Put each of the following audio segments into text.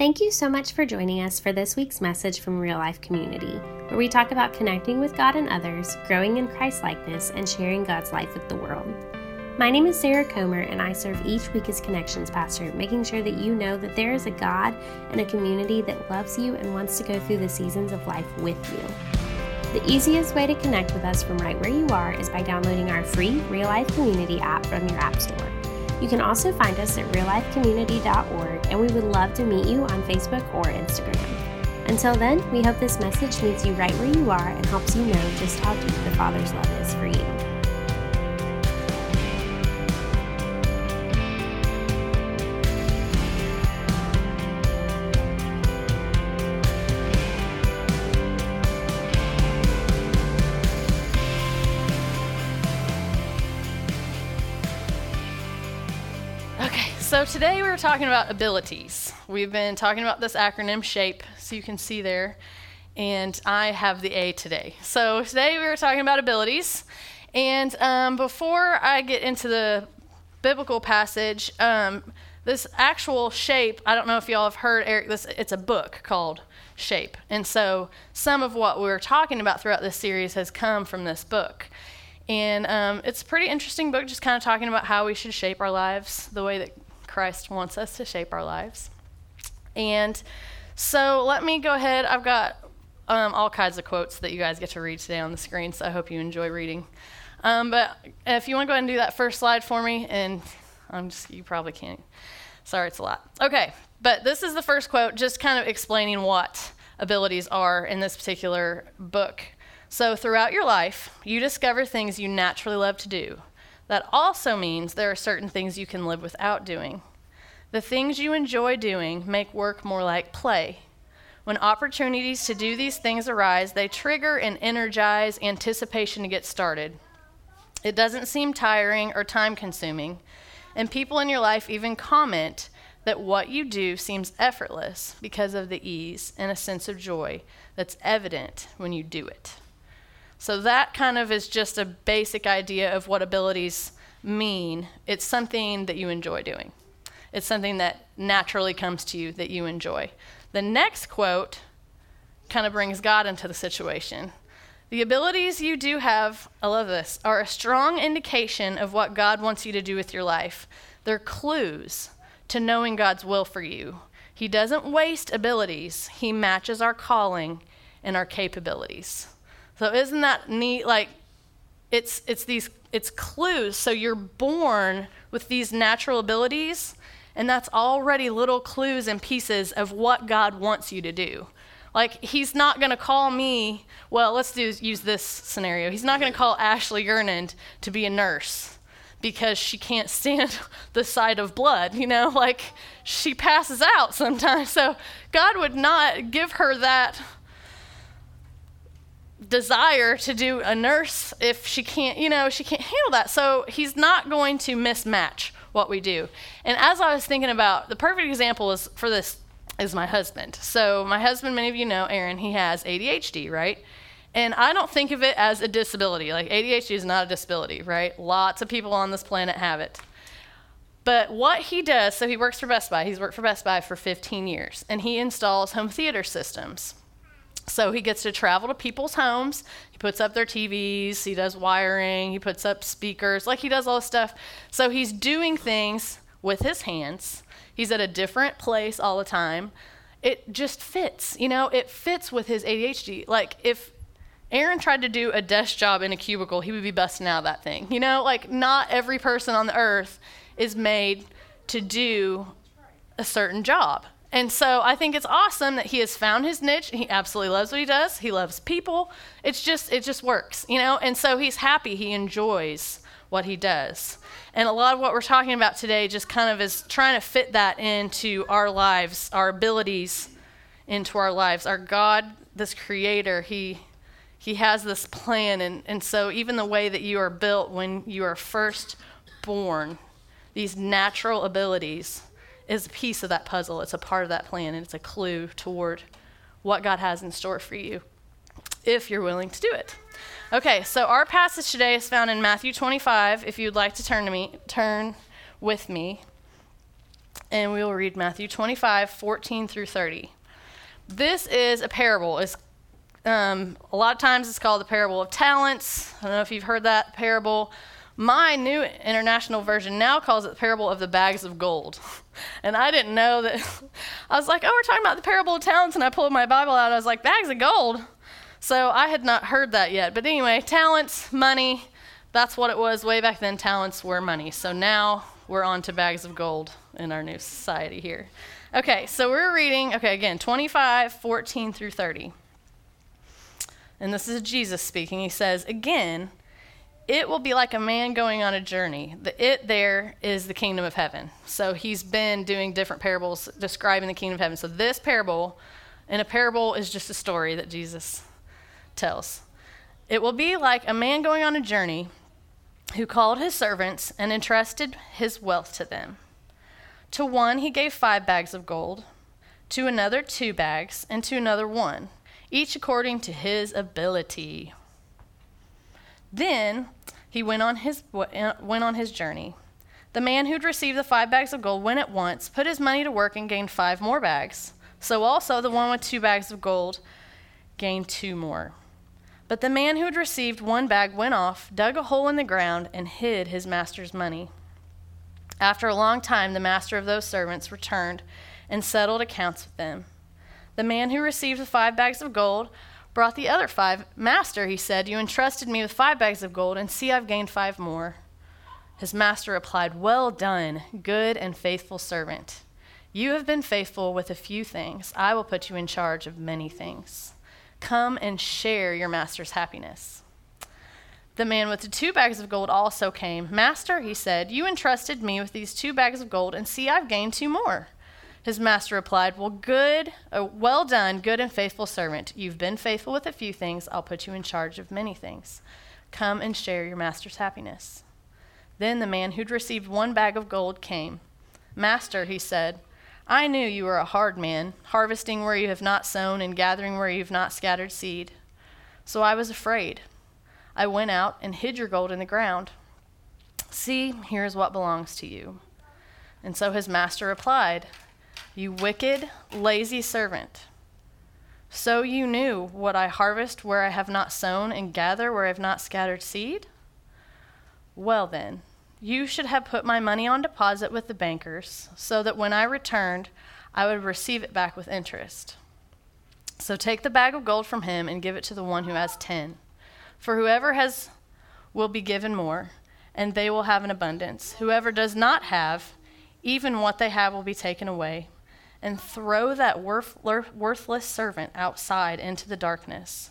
Thank you so much for joining us for this week's message from Real Life Community, where we talk about connecting with God and others, growing in Christ likeness, and sharing God's life with the world. My name is Sarah Comer, and I serve each week as Connections Pastor, making sure that you know that there is a God and a community that loves you and wants to go through the seasons of life with you. The easiest way to connect with us from right where you are is by downloading our free Real Life Community app from your App Store. You can also find us at reallifecommunity.org, and we would love to meet you on Facebook or Instagram. Until then, we hope this message meets you right where you are and helps you know just how deep the Father's love is for you. So today we were talking about abilities. We've been talking about this acronym SHAPE, so you can see there. And I have the A today. So today we were talking about abilities. And um, before I get into the biblical passage, um, this actual shape, I don't know if y'all have heard, Eric, this, it's a book called Shape. And so some of what we're talking about throughout this series has come from this book. And um, it's a pretty interesting book, just kind of talking about how we should shape our lives the way that Christ wants us to shape our lives. And so let me go ahead. I've got um, all kinds of quotes that you guys get to read today on the screen, so I hope you enjoy reading. Um, but if you want to go ahead and do that first slide for me, and I'm just, you probably can't. Sorry, it's a lot. Okay, but this is the first quote, just kind of explaining what abilities are in this particular book. So, throughout your life, you discover things you naturally love to do. That also means there are certain things you can live without doing. The things you enjoy doing make work more like play. When opportunities to do these things arise, they trigger and energize anticipation to get started. It doesn't seem tiring or time consuming, and people in your life even comment that what you do seems effortless because of the ease and a sense of joy that's evident when you do it. So that kind of is just a basic idea of what abilities mean. It's something that you enjoy doing. It's something that naturally comes to you that you enjoy. The next quote kind of brings God into the situation. The abilities you do have, I love this, are a strong indication of what God wants you to do with your life. They're clues to knowing God's will for you. He doesn't waste abilities, He matches our calling and our capabilities. So isn't that neat? Like it's it's these it's clues. So you're born with these natural abilities, and that's already little clues and pieces of what God wants you to do. Like he's not going to call me. Well, let's do use this scenario. He's not going to call Ashley Gernand to be a nurse because she can't stand the sight of blood, you know, like she passes out sometimes. So God would not give her that desire to do a nurse if she can't, you know, she can't handle that. So he's not going to mismatch what we do. And as I was thinking about the perfect example is for this is my husband. So my husband, many of you know, Aaron, he has ADHD, right? And I don't think of it as a disability. Like ADHD is not a disability, right? Lots of people on this planet have it. But what he does, so he works for Best Buy. He's worked for Best Buy for 15 years, and he installs home theater systems. So he gets to travel to people's homes. He puts up their TVs. He does wiring. He puts up speakers. Like he does all this stuff. So he's doing things with his hands. He's at a different place all the time. It just fits, you know, it fits with his ADHD. Like if Aaron tried to do a desk job in a cubicle, he would be busting out of that thing. You know, like not every person on the earth is made to do a certain job. And so I think it's awesome that he has found his niche. He absolutely loves what he does. He loves people. It's just it just works, you know? And so he's happy. He enjoys what he does. And a lot of what we're talking about today just kind of is trying to fit that into our lives, our abilities into our lives. Our God, this creator, he he has this plan and, and so even the way that you are built when you are first born, these natural abilities is a piece of that puzzle. It's a part of that plan, and it's a clue toward what God has in store for you if you're willing to do it. Okay, so our passage today is found in Matthew 25. If you'd like to turn to me, turn with me. and we will read Matthew 25, 14 through 30. This is a parable. It's, um, a lot of times it's called the parable of talents. I don't know if you've heard that parable. My new international version now calls it the parable of the bags of gold. And I didn't know that. I was like, oh, we're talking about the parable of talents. And I pulled my Bible out. I was like, bags of gold. So I had not heard that yet. But anyway, talents, money, that's what it was way back then. Talents were money. So now we're on to bags of gold in our new society here. Okay, so we're reading, okay, again, 25, 14 through 30. And this is Jesus speaking. He says, Again, it will be like a man going on a journey. The it there is the kingdom of heaven. So he's been doing different parables describing the kingdom of heaven. So this parable, and a parable is just a story that Jesus tells. It will be like a man going on a journey who called his servants and entrusted his wealth to them. To one he gave five bags of gold, to another two bags, and to another one, each according to his ability. Then he went on his, uh, went on his journey. The man who'd received the five bags of gold went at once, put his money to work, and gained five more bags. So also the one with two bags of gold gained two more. But the man who had received one bag went off, dug a hole in the ground, and hid his master's money. After a long time, the master of those servants returned and settled accounts with them. The man who received the five bags of gold brought the other five. Master, he said, you entrusted me with five bags of gold, and see, I've gained five more. His master replied, Well done, good and faithful servant. You have been faithful with a few things. I will put you in charge of many things. Come and share your master's happiness. The man with the two bags of gold also came. Master, he said, you entrusted me with these two bags of gold, and see, I've gained two more. His master replied, Well, good, uh, well done, good and faithful servant. You've been faithful with a few things. I'll put you in charge of many things. Come and share your master's happiness. Then the man who'd received one bag of gold came. Master, he said, I knew you were a hard man, harvesting where you have not sown and gathering where you have not scattered seed. So I was afraid. I went out and hid your gold in the ground. See, here is what belongs to you. And so his master replied, You wicked, lazy servant. So you knew what I harvest where I have not sown and gather where I have not scattered seed? Well then, you should have put my money on deposit with the bankers, so that when I returned, I would receive it back with interest. So take the bag of gold from him and give it to the one who has ten. For whoever has will be given more, and they will have an abundance. Whoever does not have, even what they have will be taken away. And throw that worth, worthless servant outside into the darkness,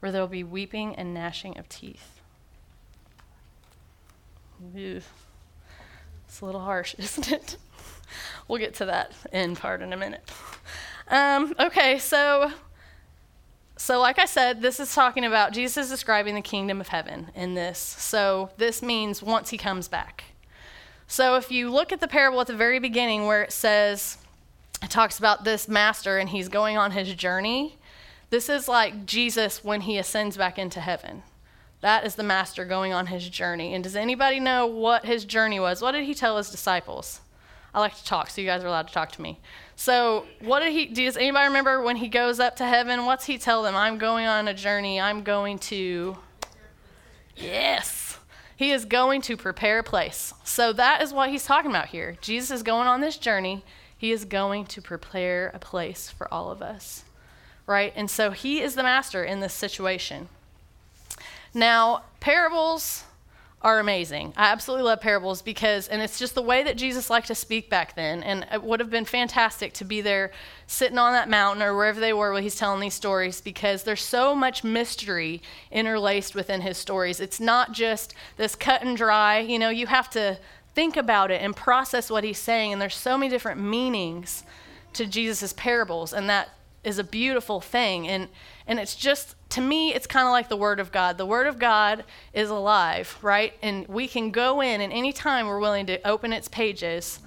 where there will be weeping and gnashing of teeth. Ew. It's a little harsh, isn't it? we'll get to that end part in a minute. Um, okay, so so like I said, this is talking about Jesus is describing the kingdom of heaven in this. So this means once he comes back. So if you look at the parable at the very beginning where it says it talks about this master and he's going on his journey, this is like Jesus when he ascends back into heaven. That is the master going on his journey. And does anybody know what his journey was? What did he tell his disciples? I like to talk, so you guys are allowed to talk to me. So, what did he does anybody remember when he goes up to heaven? What's he tell them? I'm going on a journey. I'm going to Yes. He is going to prepare a place. So that is what he's talking about here. Jesus is going on this journey. He is going to prepare a place for all of us. Right? And so he is the master in this situation. Now, parables are amazing. I absolutely love parables because, and it's just the way that Jesus liked to speak back then. And it would have been fantastic to be there sitting on that mountain or wherever they were while he's telling these stories because there's so much mystery interlaced within his stories. It's not just this cut and dry, you know, you have to think about it and process what he's saying. And there's so many different meanings to Jesus' parables. And that is a beautiful thing. And, and it's just to me, it's kind of like the Word of God. The Word of God is alive, right? And we can go in, and anytime we're willing to open its pages,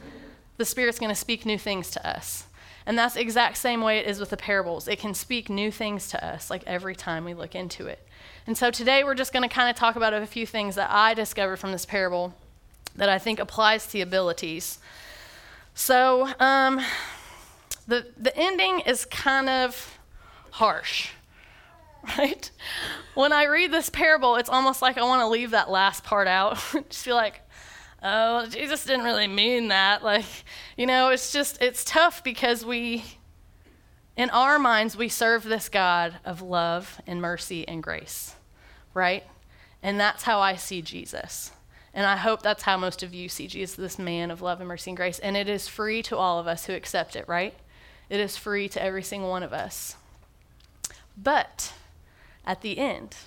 the Spirit's going to speak new things to us. And that's the exact same way it is with the parables. It can speak new things to us, like every time we look into it. And so today we're just going to kind of talk about a few things that I discovered from this parable that I think applies to abilities. So, um, the, the ending is kind of harsh, right? When I read this parable, it's almost like I want to leave that last part out. just feel like, oh, Jesus didn't really mean that. Like, you know, it's just, it's tough because we, in our minds, we serve this God of love and mercy and grace, right? And that's how I see Jesus. And I hope that's how most of you see Jesus, this man of love and mercy and grace. And it is free to all of us who accept it, right? It is free to every single one of us. But at the end,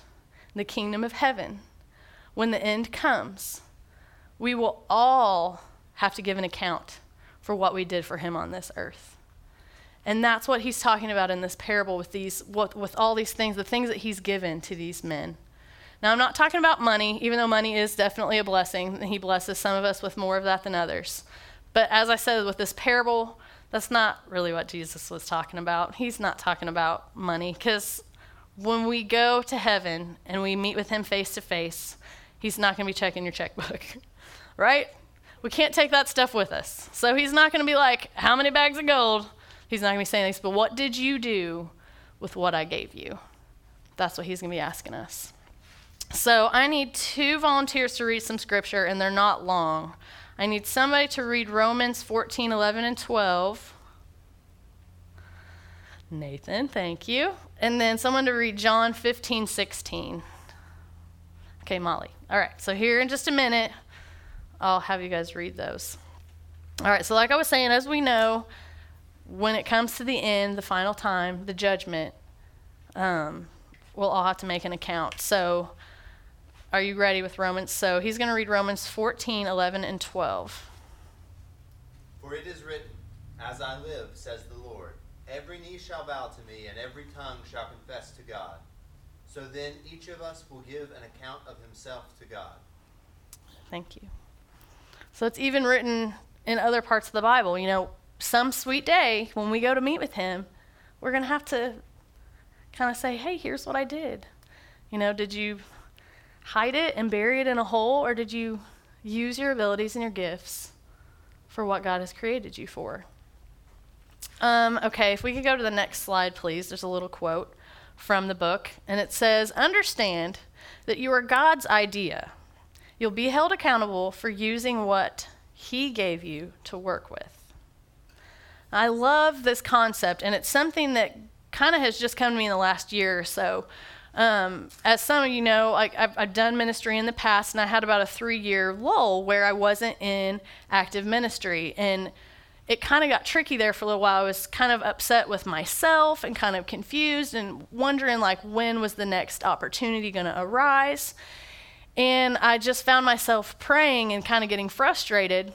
the kingdom of heaven, when the end comes, we will all have to give an account for what we did for him on this earth. And that's what he's talking about in this parable with these with, with all these things, the things that he's given to these men. Now, I'm not talking about money, even though money is definitely a blessing. And he blesses some of us with more of that than others. But as I said, with this parable, that's not really what Jesus was talking about. He's not talking about money because when we go to heaven and we meet with him face to face, he's not going to be checking your checkbook, right? We can't take that stuff with us. So he's not going to be like, How many bags of gold? He's not going to be saying this, but what did you do with what I gave you? That's what he's going to be asking us. So I need two volunteers to read some scripture, and they're not long. I need somebody to read Romans 14, 11, and 12. Nathan, thank you. And then someone to read John 15, 16. Okay, Molly. All right, so here in just a minute, I'll have you guys read those. All right, so like I was saying, as we know, when it comes to the end, the final time, the judgment, um, we'll all have to make an account. So are you ready with Romans? So he's going to read Romans 14, 11, and 12. For it is written, As I live, says the Lord, every knee shall bow to me, and every tongue shall confess to God. So then each of us will give an account of himself to God. Thank you. So it's even written in other parts of the Bible. You know, some sweet day when we go to meet with him, we're going to have to kind of say, hey, here's what I did. You know, did you hide it and bury it in a hole, or did you use your abilities and your gifts for what God has created you for? Um, okay, if we could go to the next slide, please. There's a little quote from the book, and it says Understand that you are God's idea. You'll be held accountable for using what He gave you to work with. I love this concept, and it's something that kind of has just come to me in the last year or so. Um, as some of you know, like I've, I've, done ministry in the past, and I had about a three-year lull where I wasn't in active ministry, and it kind of got tricky there for a little while. I was kind of upset with myself and kind of confused and wondering like when was the next opportunity going to arise. And I just found myself praying and kind of getting frustrated.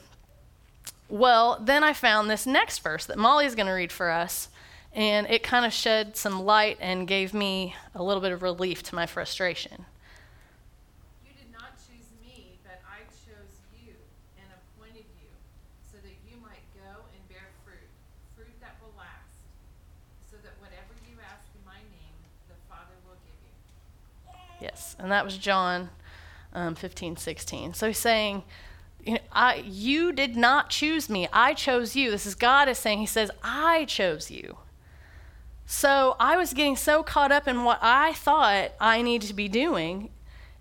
Well, then I found this next verse that Molly's going to read for us. And it kind of shed some light and gave me a little bit of relief to my frustration. You did not choose me, but I chose you and appointed you so that you might go and bear fruit, fruit that will last, so that whatever you ask in my name, the Father will give you. Yes, and that was John um, 15, 16. So he's saying, you, know, I, you did not choose me. I chose you. This is God is saying, He says, I chose you. So I was getting so caught up in what I thought I needed to be doing.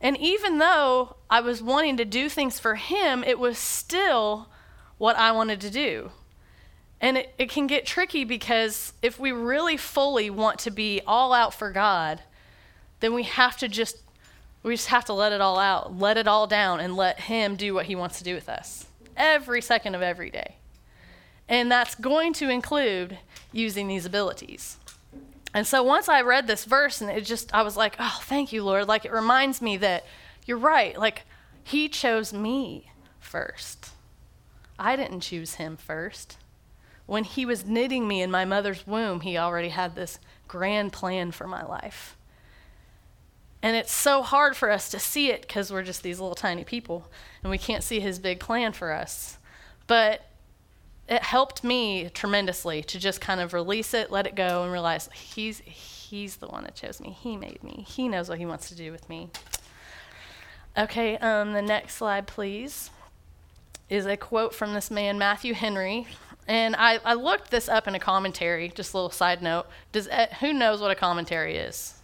And even though I was wanting to do things for him, it was still what I wanted to do. And it, it can get tricky because if we really fully want to be all out for God, then we have to just we just have to let it all out, let it all down, and let Him do what He wants to do with us every second of every day. And that's going to include using these abilities. And so once I read this verse, and it just, I was like, oh, thank you, Lord. Like, it reminds me that you're right. Like, He chose me first. I didn't choose Him first. When He was knitting me in my mother's womb, He already had this grand plan for my life. And it's so hard for us to see it because we're just these little tiny people and we can't see His big plan for us. But it helped me tremendously to just kind of release it, let it go, and realize he's he's the one that chose me. He made me. He knows what he wants to do with me. Okay, um, the next slide, please. is a quote from this man, Matthew Henry. And I, I looked this up in a commentary, just a little side note. Does uh, Who knows what a commentary is?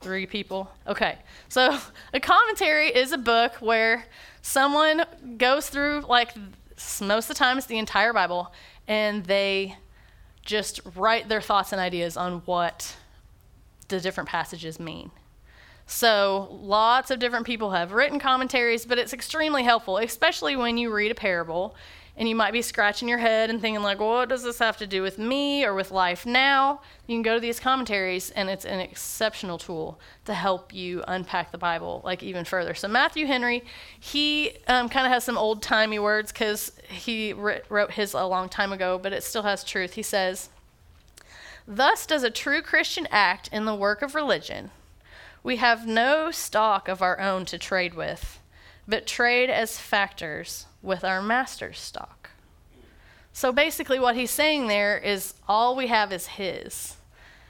Three people? Okay. So a commentary is a book where someone goes through, like, most of the time it's the entire Bible, and they just write their thoughts and ideas on what the different passages mean. So, lots of different people have written commentaries, but it's extremely helpful, especially when you read a parable and you might be scratching your head and thinking, like, what does this have to do with me or with life now? You can go to these commentaries, and it's an exceptional tool to help you unpack the Bible, like, even further. So, Matthew Henry, he um, kind of has some old timey words because he wrote his a long time ago, but it still has truth. He says, Thus does a true Christian act in the work of religion we have no stock of our own to trade with, but trade as factors with our master's stock. So basically, what he's saying there is all we have is his.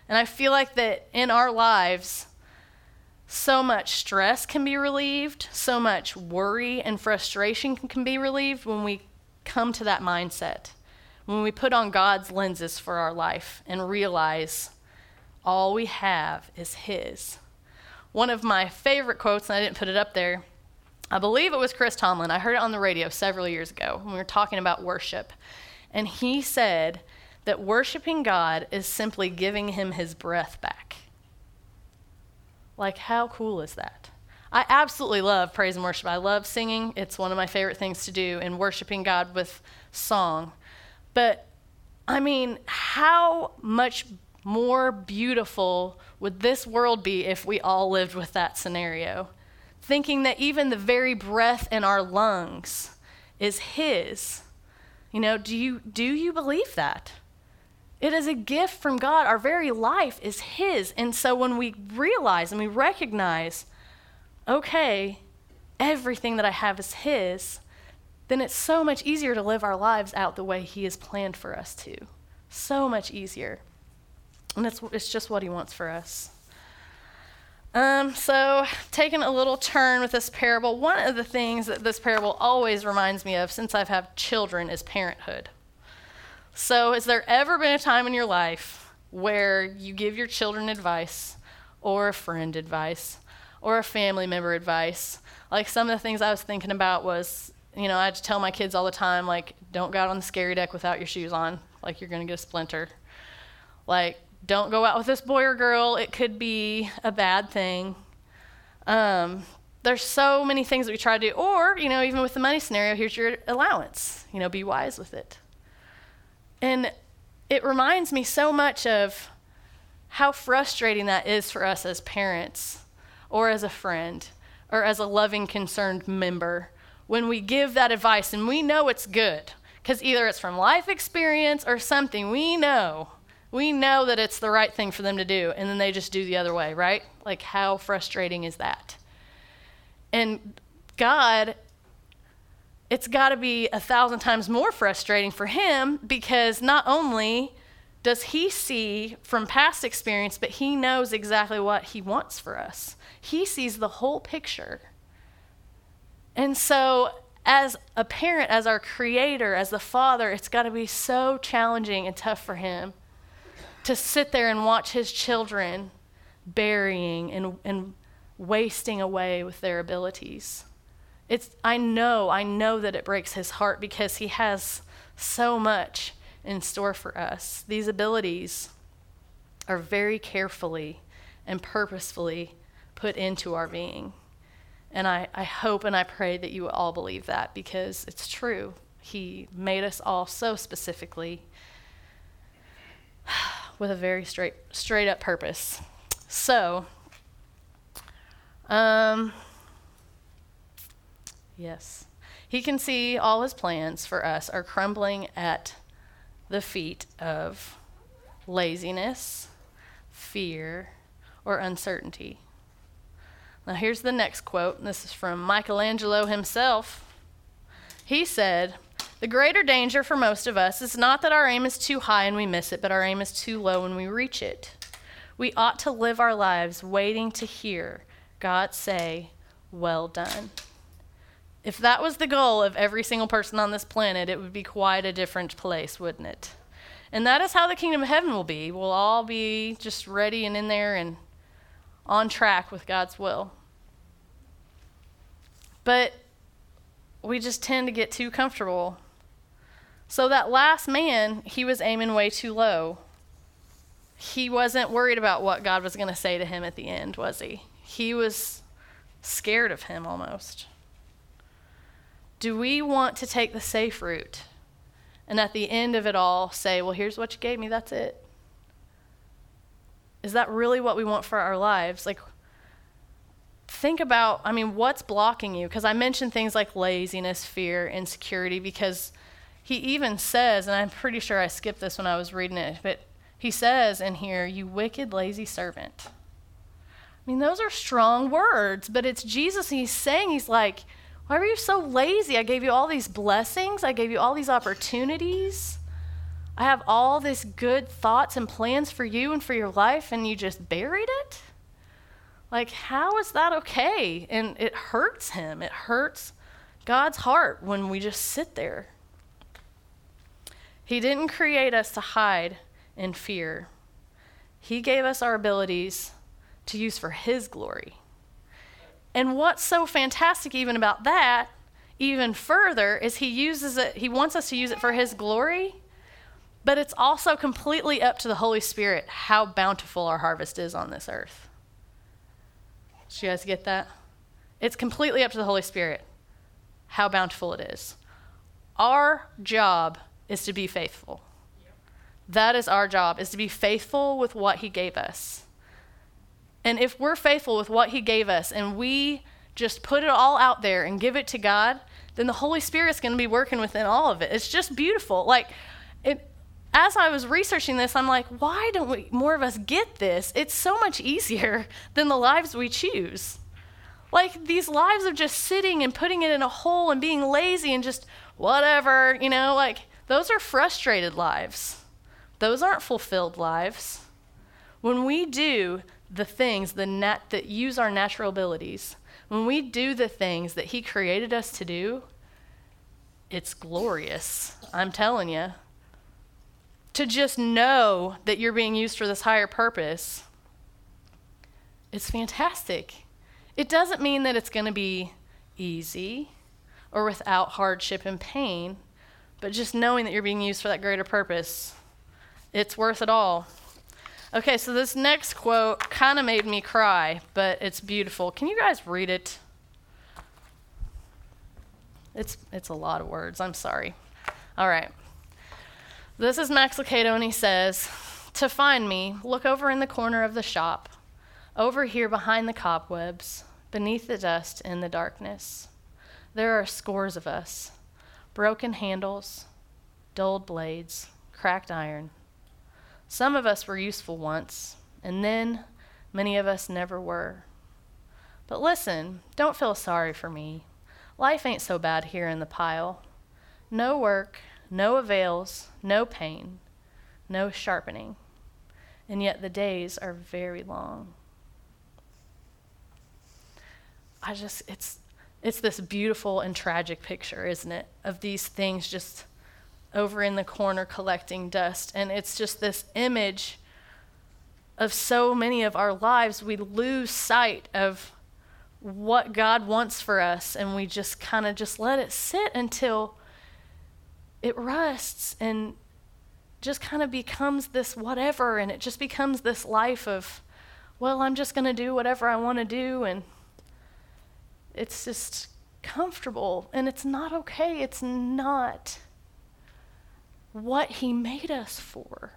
And I feel like that in our lives, so much stress can be relieved, so much worry and frustration can be relieved when we come to that mindset, when we put on God's lenses for our life and realize all we have is His one of my favorite quotes, and I didn't put it up there. I believe it was Chris Tomlin. I heard it on the radio several years ago when we were talking about worship. And he said that worshiping God is simply giving him his breath back. Like, how cool is that? I absolutely love praise and worship. I love singing. It's one of my favorite things to do, and worshiping God with song. But I mean, how much more beautiful would this world be if we all lived with that scenario? Thinking that even the very breath in our lungs is His. You know, do you, do you believe that? It is a gift from God. Our very life is His. And so when we realize and we recognize, okay, everything that I have is His, then it's so much easier to live our lives out the way He has planned for us to. So much easier. And it's, it's just what he wants for us. Um, so, taking a little turn with this parable, one of the things that this parable always reminds me of since I've had children is parenthood. So, has there ever been a time in your life where you give your children advice, or a friend advice, or a family member advice? Like some of the things I was thinking about was, you know, I had to tell my kids all the time, like, don't go out on the scary deck without your shoes on, like you're going to get a splinter. Like, don't go out with this boy or girl. It could be a bad thing. Um, there's so many things that we try to do. Or, you know, even with the money scenario, here's your allowance. You know, be wise with it. And it reminds me so much of how frustrating that is for us as parents or as a friend or as a loving, concerned member when we give that advice and we know it's good because either it's from life experience or something we know we know that it's the right thing for them to do, and then they just do the other way, right? Like, how frustrating is that? And God, it's got to be a thousand times more frustrating for Him because not only does He see from past experience, but He knows exactly what He wants for us. He sees the whole picture. And so, as a parent, as our creator, as the father, it's got to be so challenging and tough for Him to sit there and watch his children burying and, and wasting away with their abilities. It's, I know, I know that it breaks his heart because he has so much in store for us. These abilities are very carefully and purposefully put into our being. And I, I hope and I pray that you all believe that because it's true. He made us all so specifically with a very straight straight up purpose. So, um, yes, he can see all his plans for us are crumbling at the feet of laziness, fear, or uncertainty. Now, here's the next quote. This is from Michelangelo himself. He said, the greater danger for most of us is not that our aim is too high and we miss it, but our aim is too low and we reach it. We ought to live our lives waiting to hear God say, Well done. If that was the goal of every single person on this planet, it would be quite a different place, wouldn't it? And that is how the kingdom of heaven will be. We'll all be just ready and in there and on track with God's will. But we just tend to get too comfortable. So that last man, he was aiming way too low. He wasn't worried about what God was going to say to him at the end, was he? He was scared of him almost. Do we want to take the safe route and at the end of it all say, well, here's what you gave me, that's it? Is that really what we want for our lives? Like, think about, I mean, what's blocking you? Because I mentioned things like laziness, fear, insecurity, because he even says, and I'm pretty sure I skipped this when I was reading it, but he says in here, you wicked, lazy servant. I mean, those are strong words, but it's Jesus. and He's saying, He's like, why were you so lazy? I gave you all these blessings, I gave you all these opportunities. I have all these good thoughts and plans for you and for your life, and you just buried it? Like, how is that okay? And it hurts him. It hurts God's heart when we just sit there. He didn't create us to hide in fear, He gave us our abilities to use for His glory. And what's so fantastic, even about that, even further, is He uses it, He wants us to use it for His glory. But it's also completely up to the Holy Spirit how bountiful our harvest is on this earth. Did you guys get that? It's completely up to the Holy Spirit how bountiful it is. Our job is to be faithful. That is our job, is to be faithful with what He gave us. And if we're faithful with what He gave us and we just put it all out there and give it to God, then the Holy Spirit's going to be working within all of it. It's just beautiful. Like, it, as I was researching this, I'm like, why don't we, more of us get this? It's so much easier than the lives we choose. Like these lives of just sitting and putting it in a hole and being lazy and just whatever, you know, like those are frustrated lives. Those aren't fulfilled lives. When we do the things the nat- that use our natural abilities, when we do the things that He created us to do, it's glorious. I'm telling you to just know that you're being used for this higher purpose, it's fantastic. It doesn't mean that it's going to be easy or without hardship and pain, but just knowing that you're being used for that greater purpose, it's worth it all. Okay, so this next quote kind of made me cry, but it's beautiful. Can you guys read it? It's, it's a lot of words. I'm sorry. All right. This is Max Lucado, and he says, To find me, look over in the corner of the shop, over here behind the cobwebs, beneath the dust in the darkness. There are scores of us broken handles, dulled blades, cracked iron. Some of us were useful once, and then many of us never were. But listen, don't feel sorry for me. Life ain't so bad here in the pile. No work, no avails, no pain, no sharpening. And yet the days are very long. I just, it's, it's this beautiful and tragic picture, isn't it? Of these things just over in the corner collecting dust. And it's just this image of so many of our lives. We lose sight of what God wants for us, and we just kind of just let it sit until it rusts and just kind of becomes this whatever, and it just becomes this life of, well, I'm just going to do whatever I want to do, and it's just comfortable, and it's not okay. It's not what He made us for.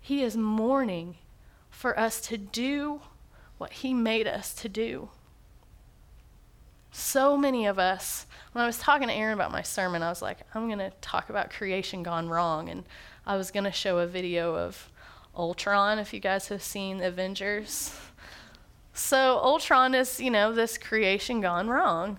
He is mourning for us to do what He made us to do. So many of us, when I was talking to Aaron about my sermon, I was like, I'm going to talk about creation gone wrong. And I was going to show a video of Ultron, if you guys have seen Avengers. So, Ultron is, you know, this creation gone wrong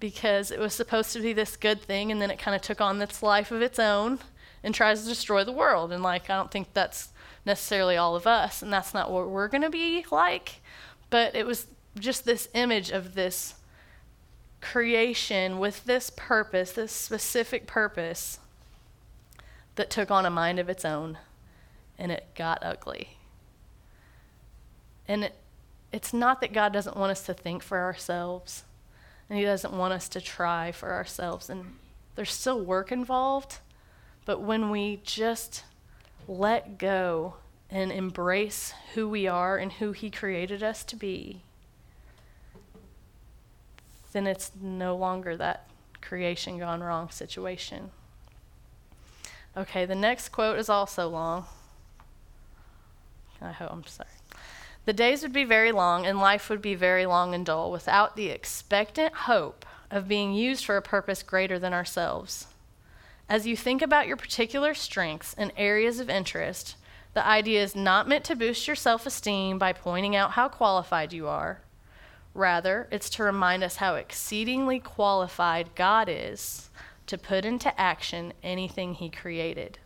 because it was supposed to be this good thing and then it kind of took on this life of its own and tries to destroy the world. And, like, I don't think that's necessarily all of us, and that's not what we're going to be like. But it was just this image of this creation with this purpose, this specific purpose, that took on a mind of its own and it got ugly. And it, it's not that God doesn't want us to think for ourselves and He doesn't want us to try for ourselves. And there's still work involved, but when we just let go and embrace who we are and who He created us to be, then it's no longer that creation gone wrong situation. Okay, the next quote is also long. I hope I'm sorry. The days would be very long and life would be very long and dull without the expectant hope of being used for a purpose greater than ourselves. As you think about your particular strengths and areas of interest, the idea is not meant to boost your self esteem by pointing out how qualified you are. Rather, it's to remind us how exceedingly qualified God is to put into action anything He created.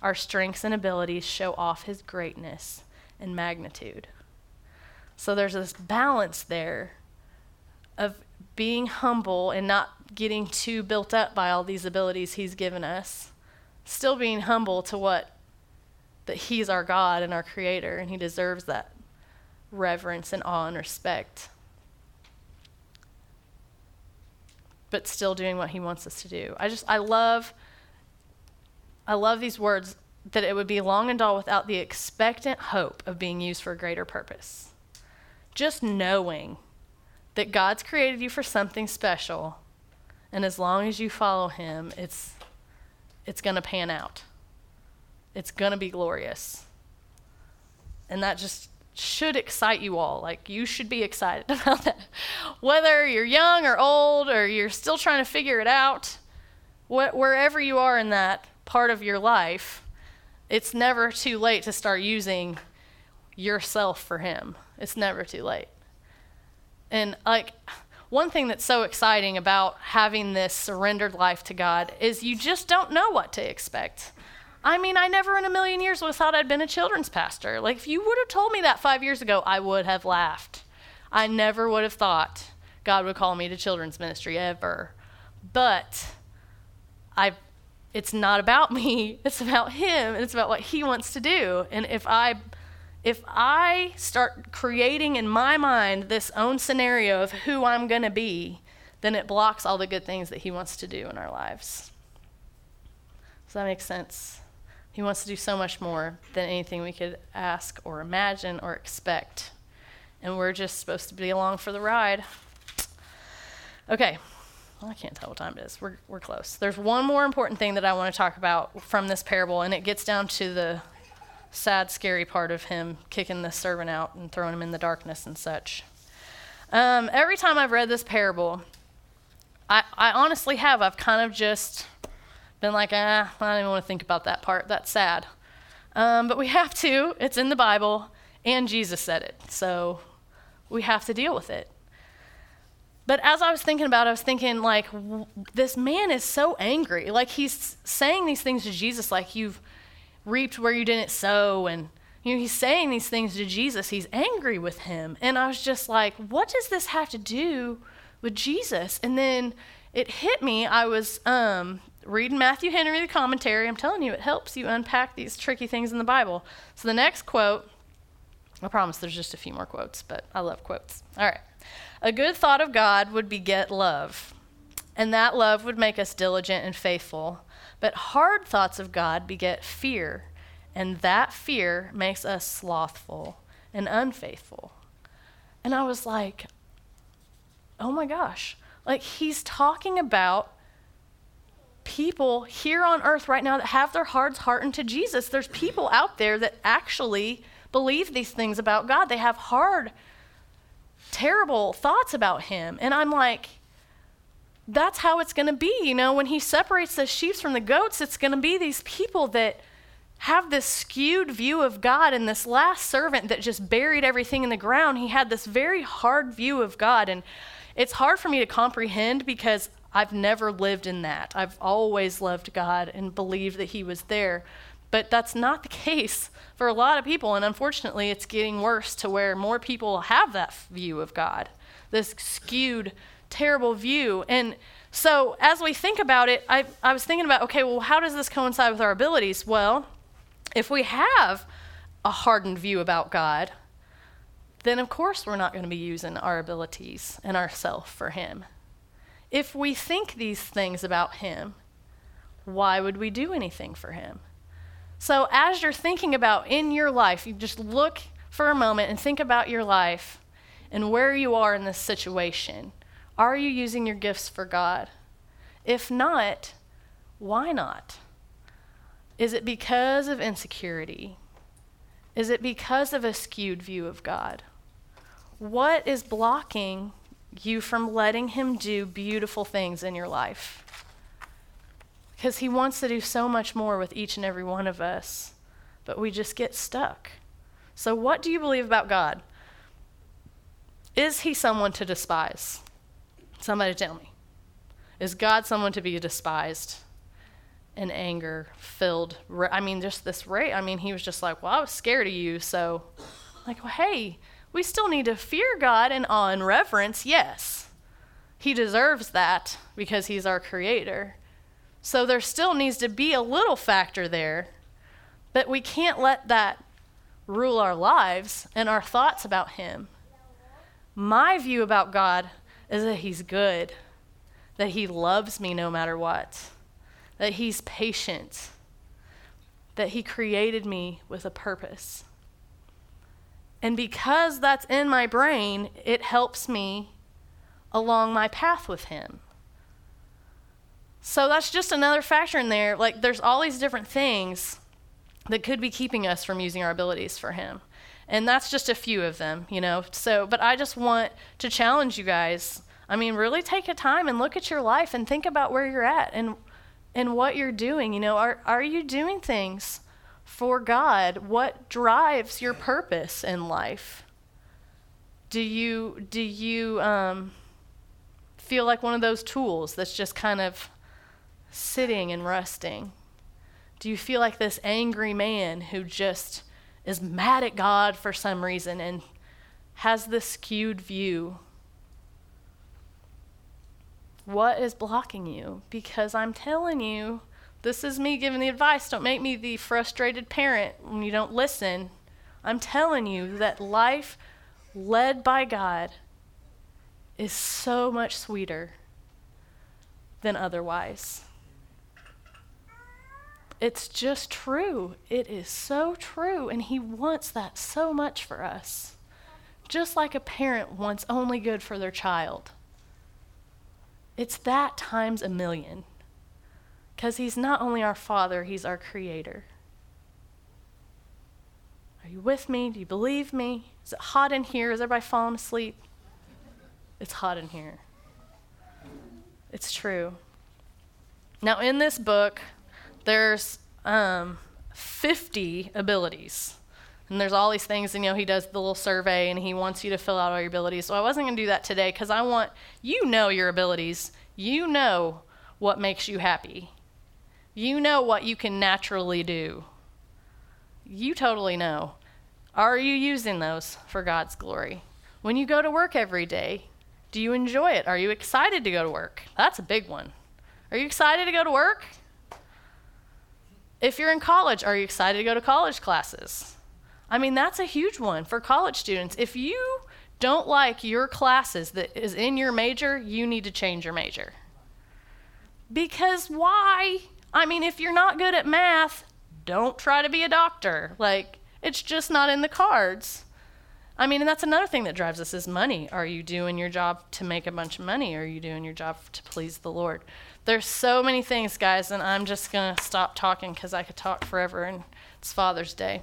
Our strengths and abilities show off His greatness and magnitude. So there's this balance there of being humble and not getting too built up by all these abilities He's given us, still being humble to what that He's our God and our Creator, and He deserves that reverence and awe and respect. But still doing what He wants us to do. I just, I love, I love these words that it would be long and dull without the expectant hope of being used for a greater purpose. Just knowing that God's created you for something special, and as long as you follow Him, it's, it's going to pan out. It's going to be glorious. And that just should excite you all. Like, you should be excited about that. Whether you're young or old, or you're still trying to figure it out, wh- wherever you are in that part of your life, it's never too late to start using yourself for Him. It's never too late. And like one thing that's so exciting about having this surrendered life to God is you just don't know what to expect. I mean, I never in a million years would have thought I'd been a children's pastor. Like, if you would have told me that five years ago, I would have laughed. I never would have thought God would call me to children's ministry ever. But I it's not about me, it's about him, and it's about what he wants to do. And if I if I start creating in my mind this own scenario of who I'm going to be, then it blocks all the good things that he wants to do in our lives. Does that make sense? He wants to do so much more than anything we could ask or imagine or expect. And we're just supposed to be along for the ride. Okay, well, I can't tell what time it is. We're, we're close. There's one more important thing that I want to talk about from this parable, and it gets down to the sad, scary part of him kicking the servant out and throwing him in the darkness and such. Um, every time I've read this parable, I, I honestly have. I've kind of just been like, ah, I don't even want to think about that part. That's sad. Um, but we have to. It's in the Bible, and Jesus said it. So we have to deal with it. But as I was thinking about it, I was thinking, like, w- this man is so angry. Like, he's saying these things to Jesus, like, you've reaped where you didn't sow and you know he's saying these things to jesus. He's angry with him. And i was just like what does this have to do with jesus? And then it hit me i was um, reading matthew henry the commentary. I'm telling you it helps you unpack these tricky things in the bible. So the next quote i promise there's just a few more quotes but i love quotes. All right. A good thought of god would beget love and that love would make us diligent and faithful but hard thoughts of God beget fear, and that fear makes us slothful and unfaithful. And I was like, oh my gosh. Like, he's talking about people here on earth right now that have their hearts hardened to Jesus. There's people out there that actually believe these things about God. They have hard, terrible thoughts about Him. And I'm like, that's how it's going to be. You know, when he separates the sheep from the goats, it's going to be these people that have this skewed view of God. And this last servant that just buried everything in the ground, he had this very hard view of God. And it's hard for me to comprehend because I've never lived in that. I've always loved God and believed that he was there. But that's not the case for a lot of people. And unfortunately, it's getting worse to where more people have that view of God, this skewed terrible view. And so as we think about it, I, I was thinking about okay, well, how does this coincide with our abilities? Well, if we have a hardened view about God, then of course we're not going to be using our abilities and ourself for Him. If we think these things about Him, why would we do anything for Him? So, as you're thinking about in your life, you just look for a moment and think about your life and where you are in this situation. Are you using your gifts for God? If not, why not? Is it because of insecurity? Is it because of a skewed view of God? What is blocking you from letting Him do beautiful things in your life? Because He wants to do so much more with each and every one of us, but we just get stuck. So, what do you believe about God? Is He someone to despise? Somebody tell me. Is God someone to be despised? and anger filled i mean just this rate i mean he was just like well i was scared of you so like well hey we still need to fear god and awe and reverence yes he deserves that because he's our creator so there still needs to be a little factor there but we can't let that rule our lives and our thoughts about him my view about god is that he's good that he loves me no matter what that He's patient, that He created me with a purpose. And because that's in my brain, it helps me along my path with Him. So that's just another factor in there. Like, there's all these different things that could be keeping us from using our abilities for Him. And that's just a few of them, you know. So, but I just want to challenge you guys. I mean, really take a time and look at your life and think about where you're at and and what you're doing. You know, are, are you doing things for God? What drives your purpose in life? Do you, do you um, feel like one of those tools that's just kind of sitting and resting? Do you feel like this angry man who just is mad at God for some reason and has this skewed view what is blocking you? Because I'm telling you, this is me giving the advice. Don't make me the frustrated parent when you don't listen. I'm telling you that life led by God is so much sweeter than otherwise. It's just true. It is so true. And He wants that so much for us. Just like a parent wants only good for their child. It's that times a million. Because He's not only our Father, He's our Creator. Are you with me? Do you believe me? Is it hot in here? Is everybody falling asleep? It's hot in here. It's true. Now, in this book, there's um, 50 abilities. And there's all these things, and you know, he does the little survey and he wants you to fill out all your abilities. So I wasn't going to do that today because I want you know your abilities. You know what makes you happy. You know what you can naturally do. You totally know. Are you using those for God's glory? When you go to work every day, do you enjoy it? Are you excited to go to work? That's a big one. Are you excited to go to work? If you're in college, are you excited to go to college classes? I mean, that's a huge one for college students. If you don't like your classes that is in your major, you need to change your major. Because why? I mean, if you're not good at math, don't try to be a doctor. Like, it's just not in the cards. I mean, and that's another thing that drives us is money. Are you doing your job to make a bunch of money? Or are you doing your job to please the Lord? There's so many things, guys, and I'm just going to stop talking because I could talk forever, and it's Father's Day.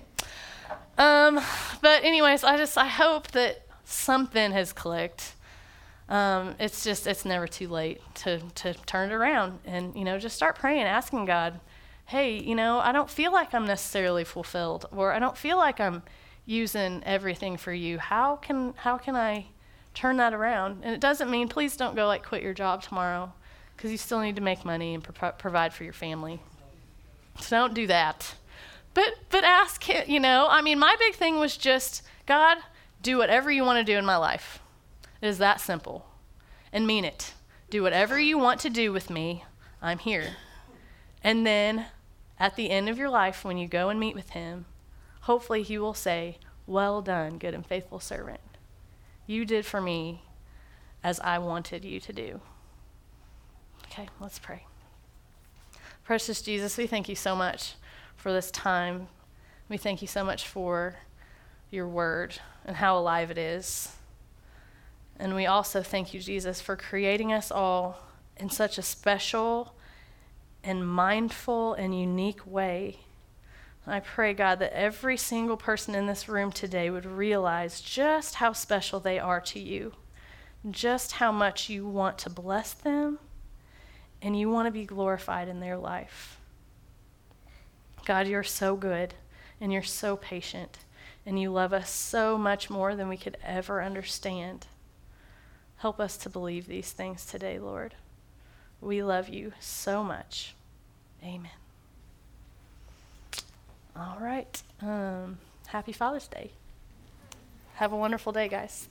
Um, but anyways, I just I hope that something has clicked. Um, it's just it's never too late to to turn it around and you know just start praying, asking God, hey, you know I don't feel like I'm necessarily fulfilled, or I don't feel like I'm using everything for you. How can how can I turn that around? And it doesn't mean please don't go like quit your job tomorrow because you still need to make money and pro- provide for your family. So don't do that. But but ask him, you know, I mean my big thing was just God, do whatever you want to do in my life. It is that simple. and mean it. Do whatever you want to do with me. I'm here. And then at the end of your life, when you go and meet with him, hopefully he will say, Well done, good and faithful servant. You did for me as I wanted you to do. Okay, let's pray. Precious Jesus, we thank you so much for this time. We thank you so much for your word and how alive it is. And we also thank you, Jesus, for creating us all in such a special and mindful and unique way. I pray, God, that every single person in this room today would realize just how special they are to you, just how much you want to bless them, and you want to be glorified in their life. God, you're so good, and you're so patient, and you love us so much more than we could ever understand. Help us to believe these things today, Lord. We love you so much. Amen. All right. Um, happy Father's Day. Have a wonderful day, guys.